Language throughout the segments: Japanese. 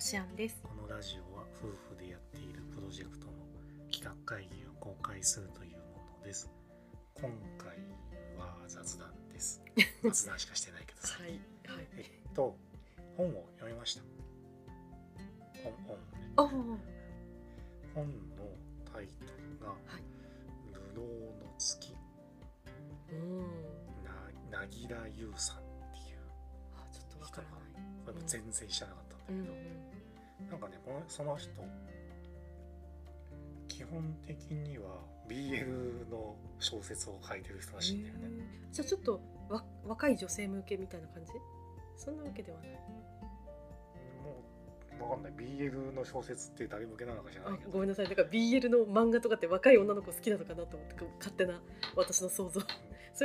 こしあんです。このラジオは夫婦でやっているプロジェクトの企画会議を公開するというものです。今回は雑談です。雑談しかしてないけどさ。はいはい。えっと、本を読みました。本本ね。本のタイトルが、はい流浪の月うん。ななぎらゆうさんっていうあ、ちょっとわからない。これも全然知らなかったんだけど、うんうん。なんかねこのその人基本的には BL の小説を書いてる人らしいんだよね、じゃあちょっとわ若い女性向けみたいな感じ？そんなわけではない。もうわかんない BL の小説って誰向けなのか知らあないけ、どごめんなさい。だから BL の漫画とかって若い女の子好きなのかなと思って勝手な私の想像。そ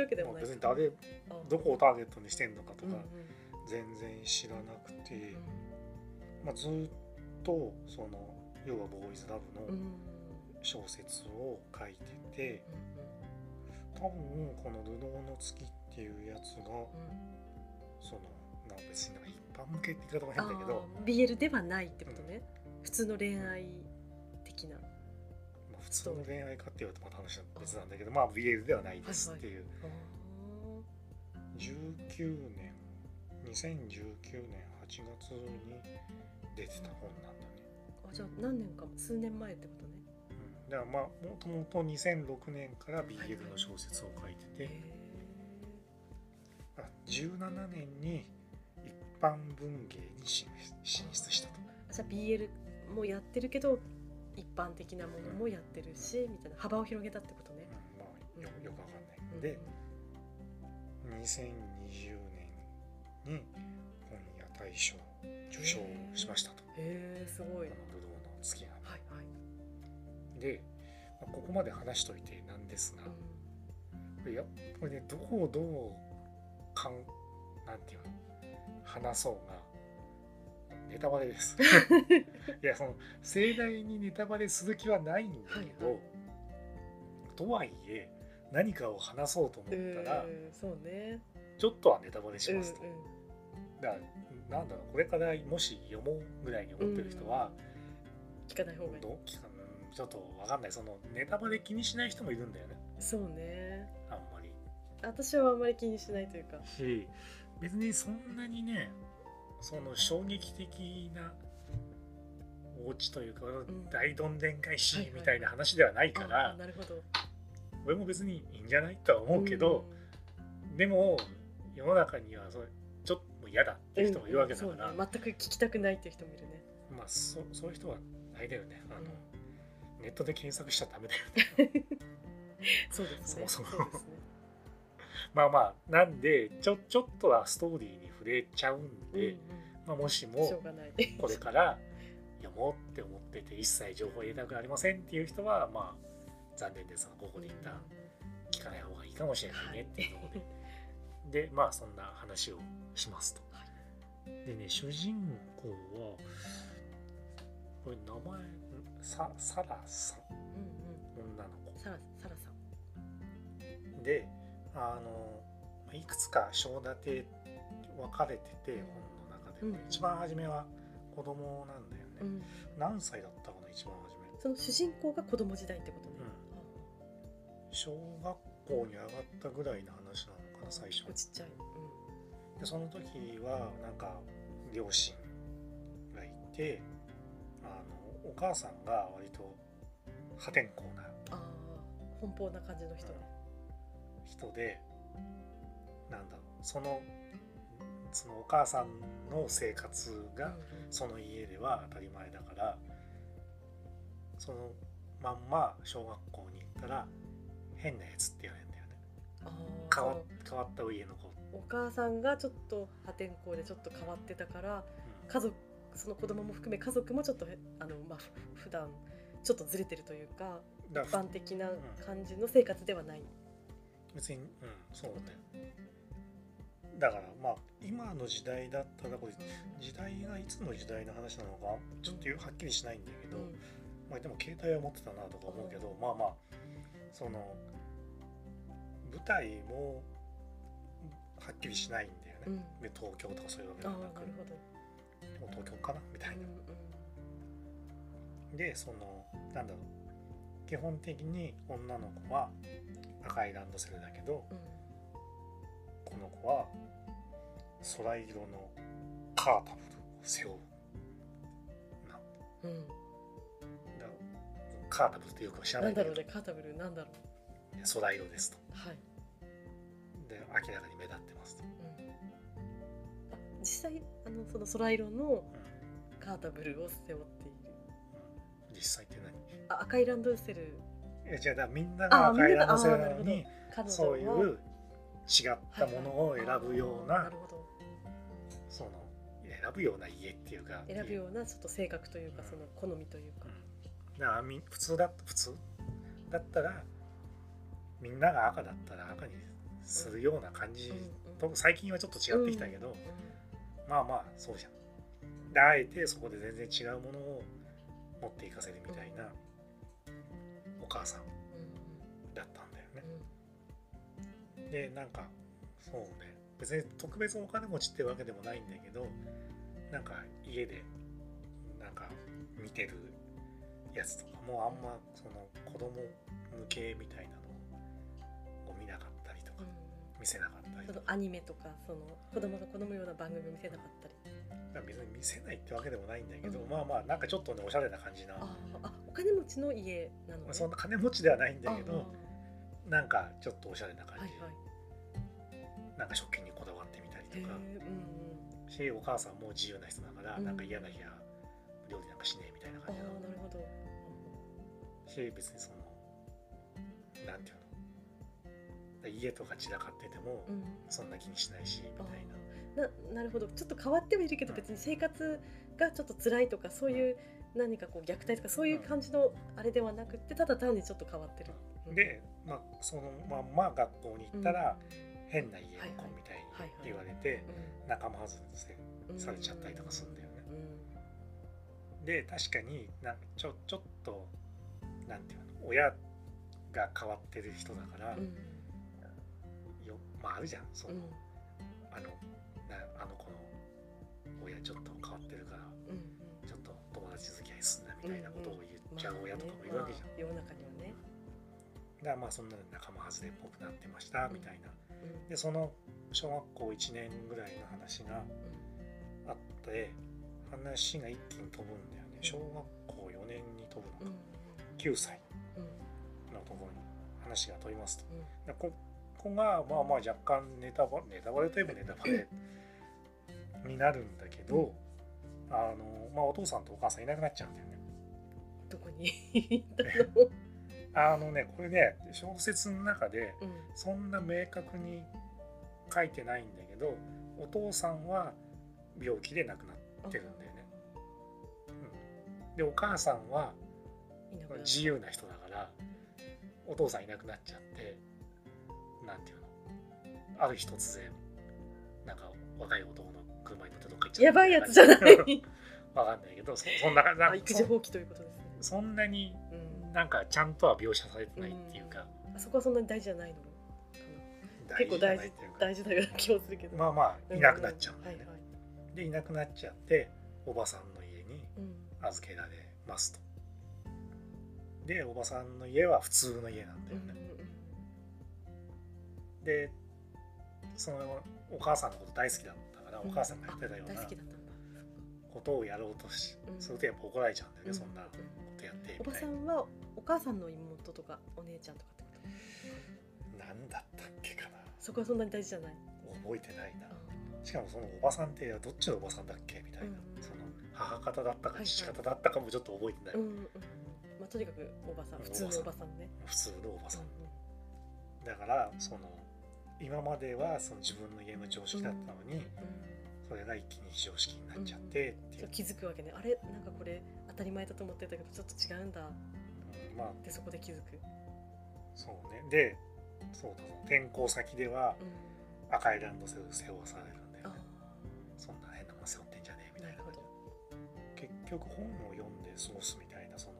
ういうわけでもない。別に誰あどこをターゲットにしてんのかとうんうんか全然知らなくて、うんまあ、ずっとその要はボーイズラブのうんうん小説を書いててうん多分この「流浪の月」っていうやつがうんうん。そのなんか別に一般向けって言い方も変だけど、BL ではないってことね。普通の恋愛的な。まあ、普通の恋愛かって言われてまた話は別なんだけどまあ BL ではないですっていう、あ19年2019年8月に出てた本なんだね、ーあ、じゃあ何年か数年前ってことね。うん、だからまあもともと2006年から BL の小説を書いてて、あ17年に一般文芸に進進出したと。じゃあ BL もやってるけど一般的なものもやってるし、みたいな。幅を広げたってことね。うんまあ、よよくわかんない、うんで2020年に本屋大賞を受賞しましたと。へえすごい。この「流浪の月」がね。はいはい。で、まあここまで話しといてなんですが、うんこれやっぱりねどこをどうかんなんていうの話そうがネタバレです。いやその盛大にネタバレする気はないんだけど、はいはいとはいえ何かを話そうと思ったら、うんそうね。ちょっとはネタバレしますと。うんうんだからなんだろうこれからもし読もうぐらいに思ってる人は、聞かない方がいい。どう聞かうんちょっとわかんないそのネタバレ気にしない人もいるんだよねそうね。あんまり。私はあんまり気にしないというか。し別にそんなにねその衝撃的なお家というか、ん大どんでん返しはいはいみたいな話ではないから、あなるほど。俺も別にいいんじゃないとは思うけど、でも世の中にはそもう嫌だっていう人もいるわけだから、うんね全く聞きたくないっていう人もいるね。まあそそういう人はあれだよねあの、うんネットで検索しちゃダメだよね そうですね。そもそも。まあまあなんでちょちょっとはストーリーに触れちゃうんで、うんまあ、もしうん、も。これから読もうって思ってて一切情報入れたくありませんっていう人はまあ残念ですがここで一旦聞かない方がいいかもしれないねっていうところで、でまあそんな話をしますと。はでね主人公はこれ名前ササラさんうんうん。女の子サラサラさん。であのいくつか章立て分かれててうん本の中でも、うん一番初めは子供なんだよね、うん。何歳だったかな一番初めその主人公が子供時代ってことね。小学校に上がったぐらいの話なのかな最初ちっちゃい。でその時はなんか両親がいてあのお母さんが割と破天荒なああ、奔放な感じの人ね。人でなんだろうそのそのお母さんの生活がうんうんその家では当たり前だからそのまんま小学校に行ったら変なやつって言われる変わ変わった家の子、お母さんがちょっと破天荒でちょっと変わってたからうん。家族その子供も含め家族もちょっとへあの、まあ、ふ普段ちょっとずれてるというか一般的な感じの生活ではない。別にうんそうだよ。だからまあ今の時代だったらこれ時代がいつの時代の話なのかちょっとはっきりしないんだけど、うん。まあ、でも携帯は持ってたなとか思うけど、まあまあその舞台もはっきりしないんだよね、うん。で東京とかそういうわけではなく。なるほど。もう東京かな？みたいな。でそのなんだろう。基本的に女の子は赤いランドセルだけど、うん。この子は空色のカータブルを背負うな。うん。だカータブルってよく知らなないんんだけどだろうねカータブルなんだろ空色ですと。うはい、で明らかに目立ってますと、うん、あ実際あのその空色のうんカータブルを背負っている。実際ってあ赤いランドセル。何いやじゃあみんなが赤いランドセルなのにそういう違ったものを選ぶような,、なるほど。その選ぶような家っていうか選ぶようなちょっと性格というかうん。その好みというか。うん、だからみ普通だ普通？だったらみんなが赤だったら赤にするような感じと、最近はちょっと違ってきたけど、まあまあそうじゃん。であえてそこで全然違うものを持っていかせるみたいなお母さんだったんだよね。でなんかそうね。別に特別お金持ちってわけでもないんだけどなんか家でなんか見てるやつとかもあんまその子供向けみたいなの見せなかったり。そのアニメとかその子供が好むような番組を見せなかったり。だ別に見せないってわけでもないんだけど、うん。まあまあなんかちょっとねおしゃれな感じな。あお金持ちの家なのね。そんな金持ちではないんだけあどなんかちょっとおしゃれな感じはいはい。なんか食器にこだわってみたりとか。うんうん。しお母さんも自由な人だから、うん。なんか嫌な日は料理なんかしねえみたいな感じなの。なるほど。し別にそのなんていうの？家とか散らかっててもうん。そんな気にしないしみあたいな。ー。ななるほど。ちょっと変わってはいるけどうん別に生活がちょっと辛いとかそういう何かこう虐待とかそういう感じのあれではなくてただ単にちょっと変わってる。うんで、まあ、そのまんま学校に行ったら、変な家の子みたいに言われてうん。仲間外れうんされちゃったりとかするんだよね。うん。で確かになんちょちょっとなんていうの親が変わってる人だから、うん。よまああるじゃんその、うん。あのなあの子の親ちょっと変わってるからうんちょっと友達付き合いすんなみたいなことを言っちゃう親とかもいるまあわけじゃん、ねまあ世の中にはね。だからまあそんなの仲間外れっぽくなってましたみたいな、うん。でその小学校1年ぐらいの話があって話が一気に飛ぶんだよね。小学校4年に飛ぶうんのか、9歳うん。のところに話が飛びますと。うん。でここがまあまあ若干ネタバレネタバレといえばネタバレになるんだけど、あのまあ、お父さんとお母さんいなくなっちゃうんだよね。どこに？あのねこれね小説の中でうんそんな明確に書いてないんだけどお父さんは病気で亡くなってるんだよね。うん、でお母さんは自由な人だからお父さんいなくなっちゃってなんていうの？ある日突然なんか若い男の車に乗ってどっか行っちゃったやばいやつじゃない？わかんないけどそそんな感じあ育児放棄ということですね。そそんなにうん。なんかちゃんとは描写されてないっていうか、あそこはそんなに大事じゃないの？結構大事大事だような気もするけど。まあまあいなくなっちゃうんだよね、はいはい。でいなくなっちゃっておばさんの家にうん。預けられますと。でおばさんの家は普通の家なんだうんよね、でそのお母さんのこと大好きだったから、うん。お母さんがやってたような。ことをやろうとしうん。するとやっぱ怒られちゃうんだよね、うん。そんなことやっておばみたいな。さんはお母さんの妹とかお姉ちゃんとかってこと？なんだったっけかな。そこはそんなに大事じゃない？覚えてないな。あしかもそのおばさんってどっちのおばさんだっけ？みたいな、うん。その母方だったか父方だったかもちょっと覚えてない、まあとにかくおばさん普通のおばさんね。普通のおばさん、うだからその今まではその自分の家の常識だったのに、んうん。それが一気に非常識になっちゃってっていう。そう、気づくわけね。あれ？なんかこれ当たり前だと思ってたけどちょっと違うんだ。っうんまあ。てそこで気づく、そうね。でそうだ転校先ではうん、赤いランドセル背負わされるんだよあ。ねそんな変なもん背負ってんじゃねえみたいな。なるほど。結局本を読んで過ごすみたいなその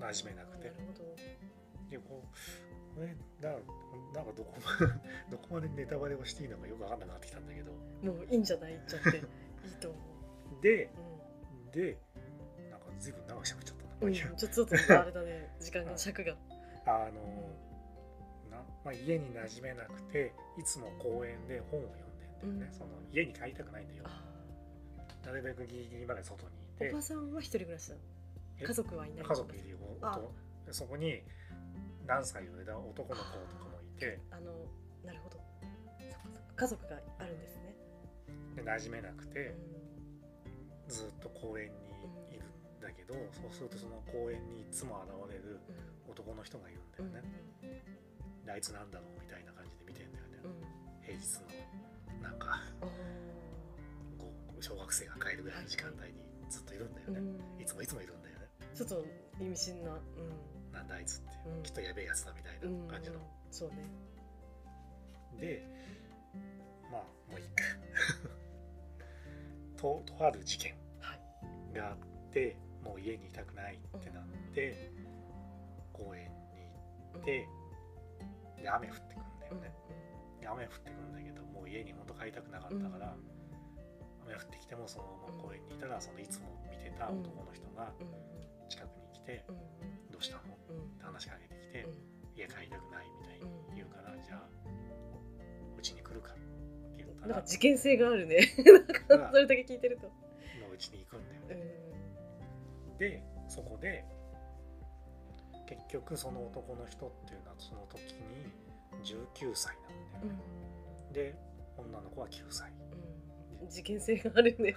うん。馴染めなくて。でこうこれだなんかどこま どこまでネタバレをしていいのかよく分かんなくなってきたんだけど。もういいんじゃない？言っちゃって いいと思ででなんか随分長くしゃべっちゃったな、うん、ちょっとあれだね。時間が尺が。あのな、まあ、家に馴染めなくていつも公園で本を読んでんだよね、うん。その家に帰りたくないんだよ。あ。なるべくギリギリまで外にいーて。おばさんは一人暮らしだえ？家族はいない家族いるよ。そこに何歳上だ男の子とかもいて。あのなるほど。家族があるんですね、で馴染めなくうん。てずっと公園にいるんだけどそうするとその公園にいつも現れる男の人がいるんだうんよね、であいつなんだろうみたいな感じで見てんだよね、平日のなんか小学生が帰るぐらいの時間帯にずっといるんだよーね、うん。いつもいつもいるんだよね。ちょっと意味深なうんなんだあいつって、うんきっとやべえやつだみたいうん。な感じの、そうね。でまあもういいかととある事件はい。があってもう家にいたくないってなって、公園に行ってで雨降ってくるんだよね、で雨降ってくるんだけどもう家に本当帰りたくなかったから、雨降ってきてもそのまま公園にいたらそのいつも見てた男の人がうんうん近くに来てうん「どうしたの?」っうん。て話しかけてきてうん「家帰りたくない」みたいに言うから「じゃあうちに来るか」って言ったなんらか事件性があるね。なんかそれだけ聞いてると。もううちに行くんだようね。ん。でそこで結局その男の人っていうのはその時に19歳なんだよね。で女の子は9歳。うん。事件性があるね。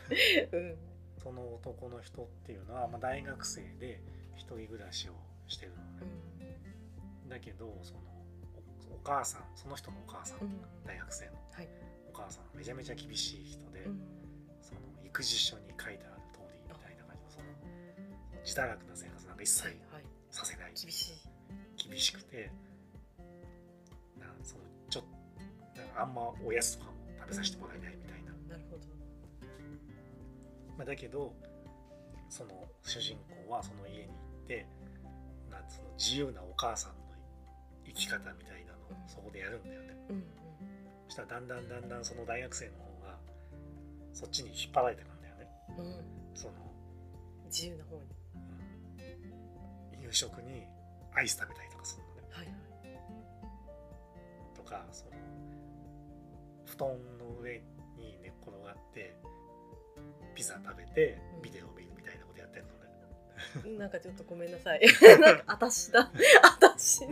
うん。その男の人っていうのは、まあ、大学生で一人暮らしをしてるの。うね。ん。だけどそのおお母さんその人のお母さん、うん。大学生のはい。お母さんめちゃめちゃ厳しい人で、うん。その育児書に書いてある通りみたいな感じのその自堕落な生活なんか一切はいはい。させない。厳しい。厳しくてなそのちょっなんかあんまおやつとかも食べさせてもらえないみたいな、なるほど。まあ、だけどその主人公はその家に行ってその自由なお母さんの生き方みたいなのをうん。そこでやるんだよね、うんそしたらだんだんだんだんその大学生の方がそっちに引っ張られてくんだよね。うん。うんその、自由な方に。うん。夕食にアイス食べたりとかするのね。はいはい。とかその布団の上に寝っ転がってピザ食べてうん。ビデオを見るみたいな なんかちょっとごめんなさい。なんかあたしだ。あたしだ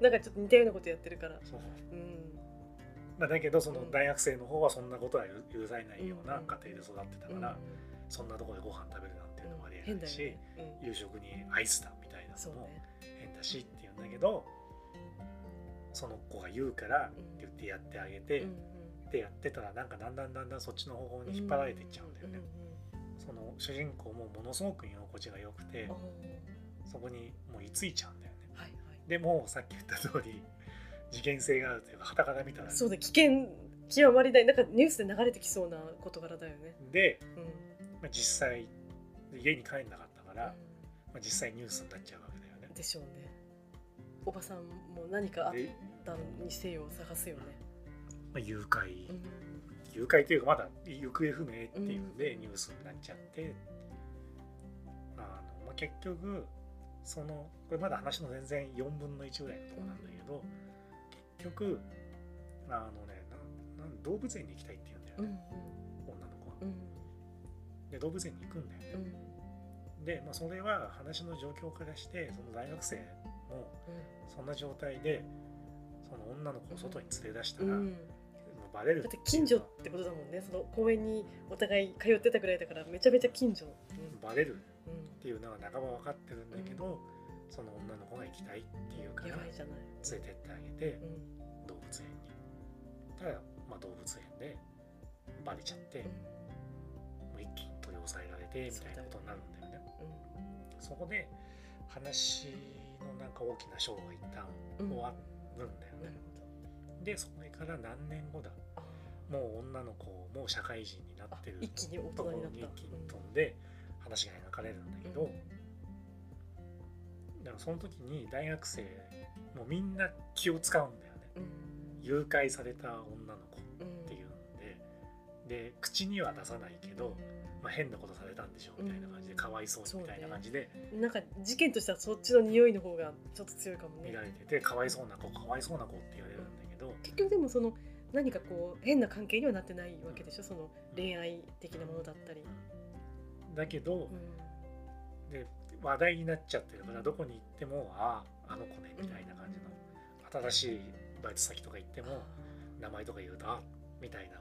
なんかちょっと似たようなことやってるから。そう。うん。まあ、だけどそのうん。大学生の方はそんなことは許許されないようなうん家庭で育ってたから、そんなところでご飯食べるなんていうのもありえないし、ね。夕食にアイスだみたいなのも変だしっていうんだけどその子が言うからってうん言ってやってあげて、うんでやってたらなんかだんだんだんだんそっちの方向に引っ張られていっちゃうんだよね。その主人公もものすごく居心地が良くてそこにもう居ついちゃうんだよね。ーはいはい。でもさっき言った通り事件性があるというか傍から見たらそうだ危険極まりないなんかニュースで流れてきそうな事柄だよね。で、うん。まあ、実際家に帰んなかったから、まあ、実際ニュースになっちゃうわけだよね。うん。でしょうね。おばさんも何かあっで、たにせよ探すよね。まあ、誘拐、うん誘拐というかまだ行方不明っていうんでうん。ニュースになっちゃって、あのまあ、結局そのこれまだ話の全然4分の1ぐらいのところなんだけど、結局あのねななん動物園に行きたいって言うんだようん。ね、女の子は。うん。で動物園に行くんだよね。うん。で、まあ、それは話の状況からしてその大学生もそんな状態でその女の子を外に連れ出したら、バレるだって近所ってことだもんね。その公園にお互い通ってたぐらいだからめちゃめちゃ近所。バレるうん、っていうのは半ば分かってるんだけど、その女の子が行きたいっていうから連れてってあげてうん。動物園に。ただ、まあ、動物園でバレちゃって、もう一気に取り押さえられてみたいなことになるんだよね。うん。そこで話のなんか大きな章が一旦うん終わるんだよなねる、でそれから何年後だもう女の子もう社会人になってるあ一気に大人になった。に一気に飛んで話が描かれるんだけど、だからその時に大学生もうみんな気を使うんだよね。うん。誘拐された女の子うんっていうんで。で口には出さないけど、まあ、変なことされたんでしょみたいな感じで、かわいそうにみたいな感じでなんか事件としてはそっちの匂いの方がちょっと強いかもね。見られててかわいそうな子かわいそうな子って言われるんだけど、結局でもその何かこう変な関係にはなってないわけでしょ？その恋愛的なものだったり、だけど、うん。で話題になっちゃってるからどこに行ってもあああの子ねみたいな感じの、新しいバイト先とか行っても名前とか言うとあみたいな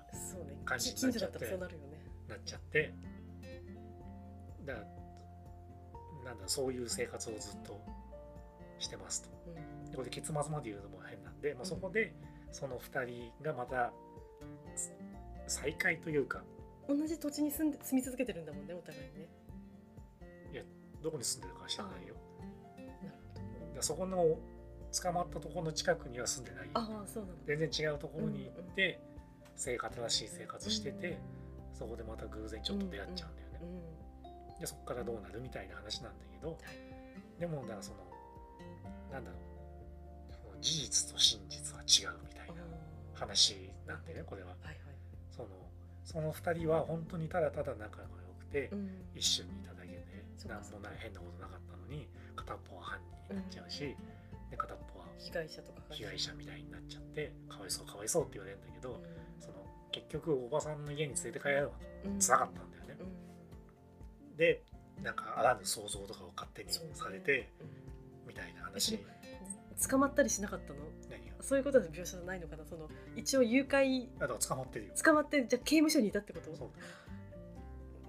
感じになっちゃってらそうなね。なっちゃってだなんだそういう生活をずっとしてますと。うん。でこれ結末まで言うのも変なんで、まあ、そこでその2人がまた再会というか。同じ土地に住んで住み続けてるんだもんねお互いにねどこに住んでるかは知らないよ。なるほど。そこの捕まったところの近くには住んでないああそうなんだ。全然違うところに行って生活新しい生活しててそこでまた偶然ちょっと出会っちゃうんだよね。うんでそこからどうなるみたいな話なんだけどでもだからそのなんだろう。事実と真実は違うみたいな。あー話なんでねこれは。はいはい。そのその2人は本当にただただ仲が良くてうん。一緒にいただけで何もない変なことなかったのに片っぽは犯人になっちゃうしで片っぽは被害者とかが被害者みたいになっちゃってかわいそうかわいそうって言われるんだけどうその結局おばさんの家に連れて帰るのがんうん。辛かったんだよね。うん。でなんかあらぬ想像とかを勝手にされてうん。みたいな話。で捕まったりしなかったの？何が？そういうことの描写じゃないのかな？その一応誘拐あだから捕まってるよ。捕まってじゃあ刑務所にいたってこと？そ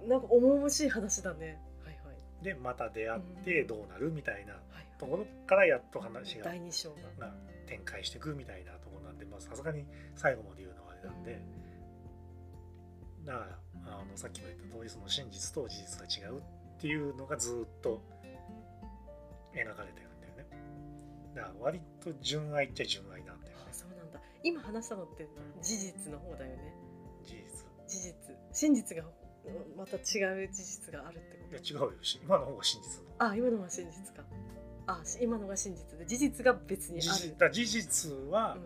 う。なんか重々しい話だね。はいはい。でまた出会ってどうなるみたいなはいところからやっと話が第二章が。が展開していくみたいなところなんでまあさすがに最後まで言うのはあれなんで。だからあのさっきも言った通りその真実と事実が違うっていうのがずっと描かれてだ割と純愛っちゃ純愛なんだよね。あそうなんだ。今話したのって事実の方だよね。事実。事実。真実がうんまた違う事実があるってこいや違うよ。し今の方が真実あ今のが真実か。あし今のが真実で。事実が別に事ある。実だ事実はうん。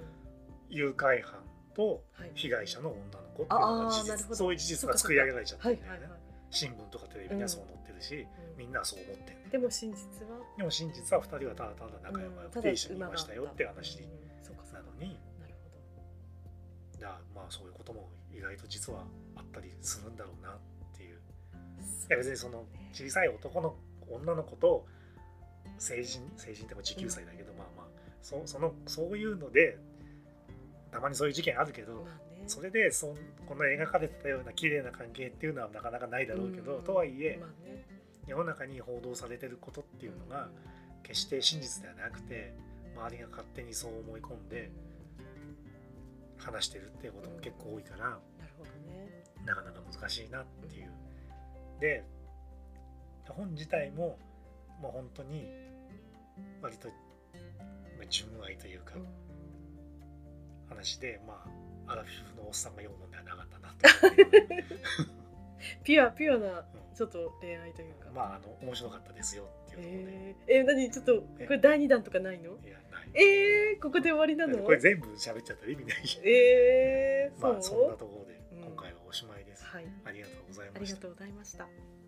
誘拐犯とはい。被害者の女の子っていうのが事ああなるほど。実そういう事実が作り上げられちゃってはるんだよね。いはいはい、新聞とかテレビにはそう載ってるし、うんみんなはそう思ってるでも真実は？でも真実は2人はただただ仲良くて一緒にいましたよって話。なのに。なるほだからまあそういうことも意外と実はあったりするんだろうなっていう。いや別にその小さい男の女の子と成人成人っても19歳だけど、まあまあそそのそういうのでたまにそういう事件あるけど、それでそんこの描かれてたような綺麗な関係っていうのはなかなかないだろうけど、うん。とはいえ、世の中に報道されてることっていうのが決して真実ではなくて周りが勝手にそう思い込んで話してるっていうことも結構多いから、ねなかなか難しいなっていう。で本自体ももう本当に割とまあ純愛というかうん話で、まあアラフィフのおっさんが読むのではなかったなと ピュアピュアなうんちょっと恋愛というか、まああの面白かったですよっていうところで、えー、え何？ちょっとこれ第二弾とかないの？いやない。えー、ここで終わりなの？これ全部喋っちゃったら意味ないしえー、まあそんなところでうん。今回はおしまいです、はい。ありがとうございあました。りがとうございました